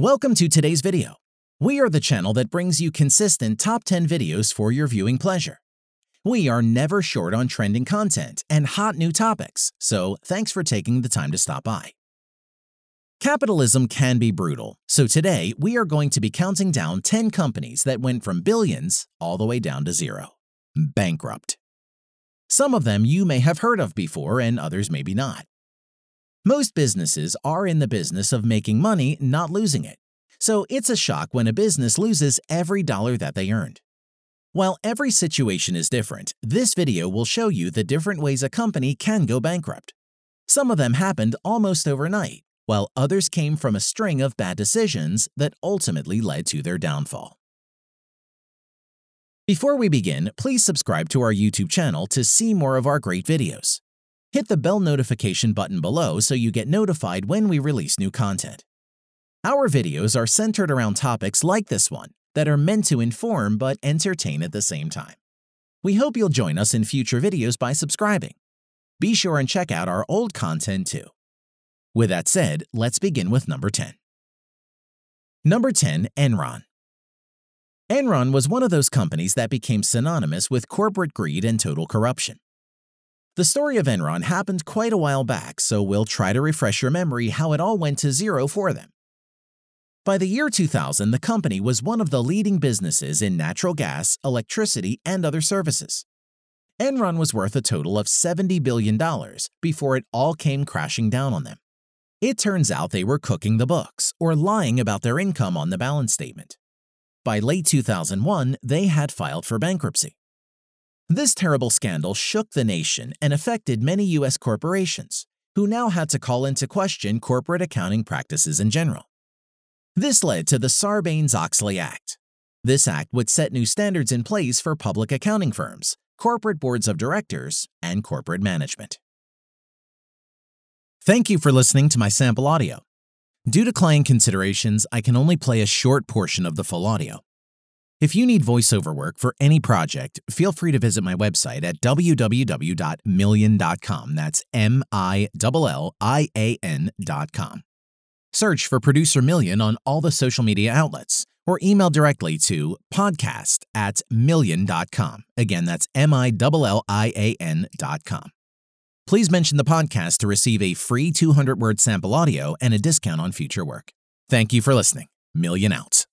Welcome to today's video. We are the channel that brings you consistent top 10 videos for your viewing pleasure. We are never short on trending content and hot new topics, so thanks for taking the time to stop by. Capitalism can be brutal, so today we are going to be counting down 10 companies that went from billions all the way down to zero. Bankrupt. Some of them you may have heard of before and others maybe not. Most businesses are in the business of making money, not losing it. So it's a shock when a business loses every dollar that they earned. While every situation is different, this video will show you the different ways a company can go bankrupt. Some of them happened almost overnight, while others came from a string of bad decisions that ultimately led to their downfall. Before we begin, please subscribe to our YouTube channel to see more of our great videos. Hit the bell notification button below so you get notified when we release new content. Our videos are centered around topics like this one that are meant to inform but entertain at the same time. We hope you'll join us in future videos by subscribing. Be sure and check out our old content too. With that said, let's begin with number 10. Number 10, Enron. Enron was one of those companies that became synonymous with corporate greed and total corruption. The story of Enron happened quite a while back, so we'll try to refresh your memory how it all went to zero for them. By the year 2000, the company was one of the leading businesses in natural gas, electricity, and other services. Enron was worth a total of $70 billion before it all came crashing down on them. It turns out they were cooking the books or lying about their income on the balance statement. By late 2001, they had filed for bankruptcy. This terrible scandal shook the nation and affected many U.S. corporations, who now had to call into question corporate accounting practices in general. This led to the Sarbanes-Oxley Act. This act would set new standards in place for public accounting firms, corporate boards of directors, and corporate management. Thank you for listening to my sample audio. Due to client considerations, I can only play a short portion of the full audio. If you need voiceover work for any project, feel free to visit my website at www.millian.com. That's M I L L I A N.com. Search for Producer Millian on all the social media outlets or email directly to podcast at millian.com. Again, that's M I L L I A N.com. Please mention the podcast to receive a free 200 word sample audio and a discount on future work. Thank you for listening. Millian out.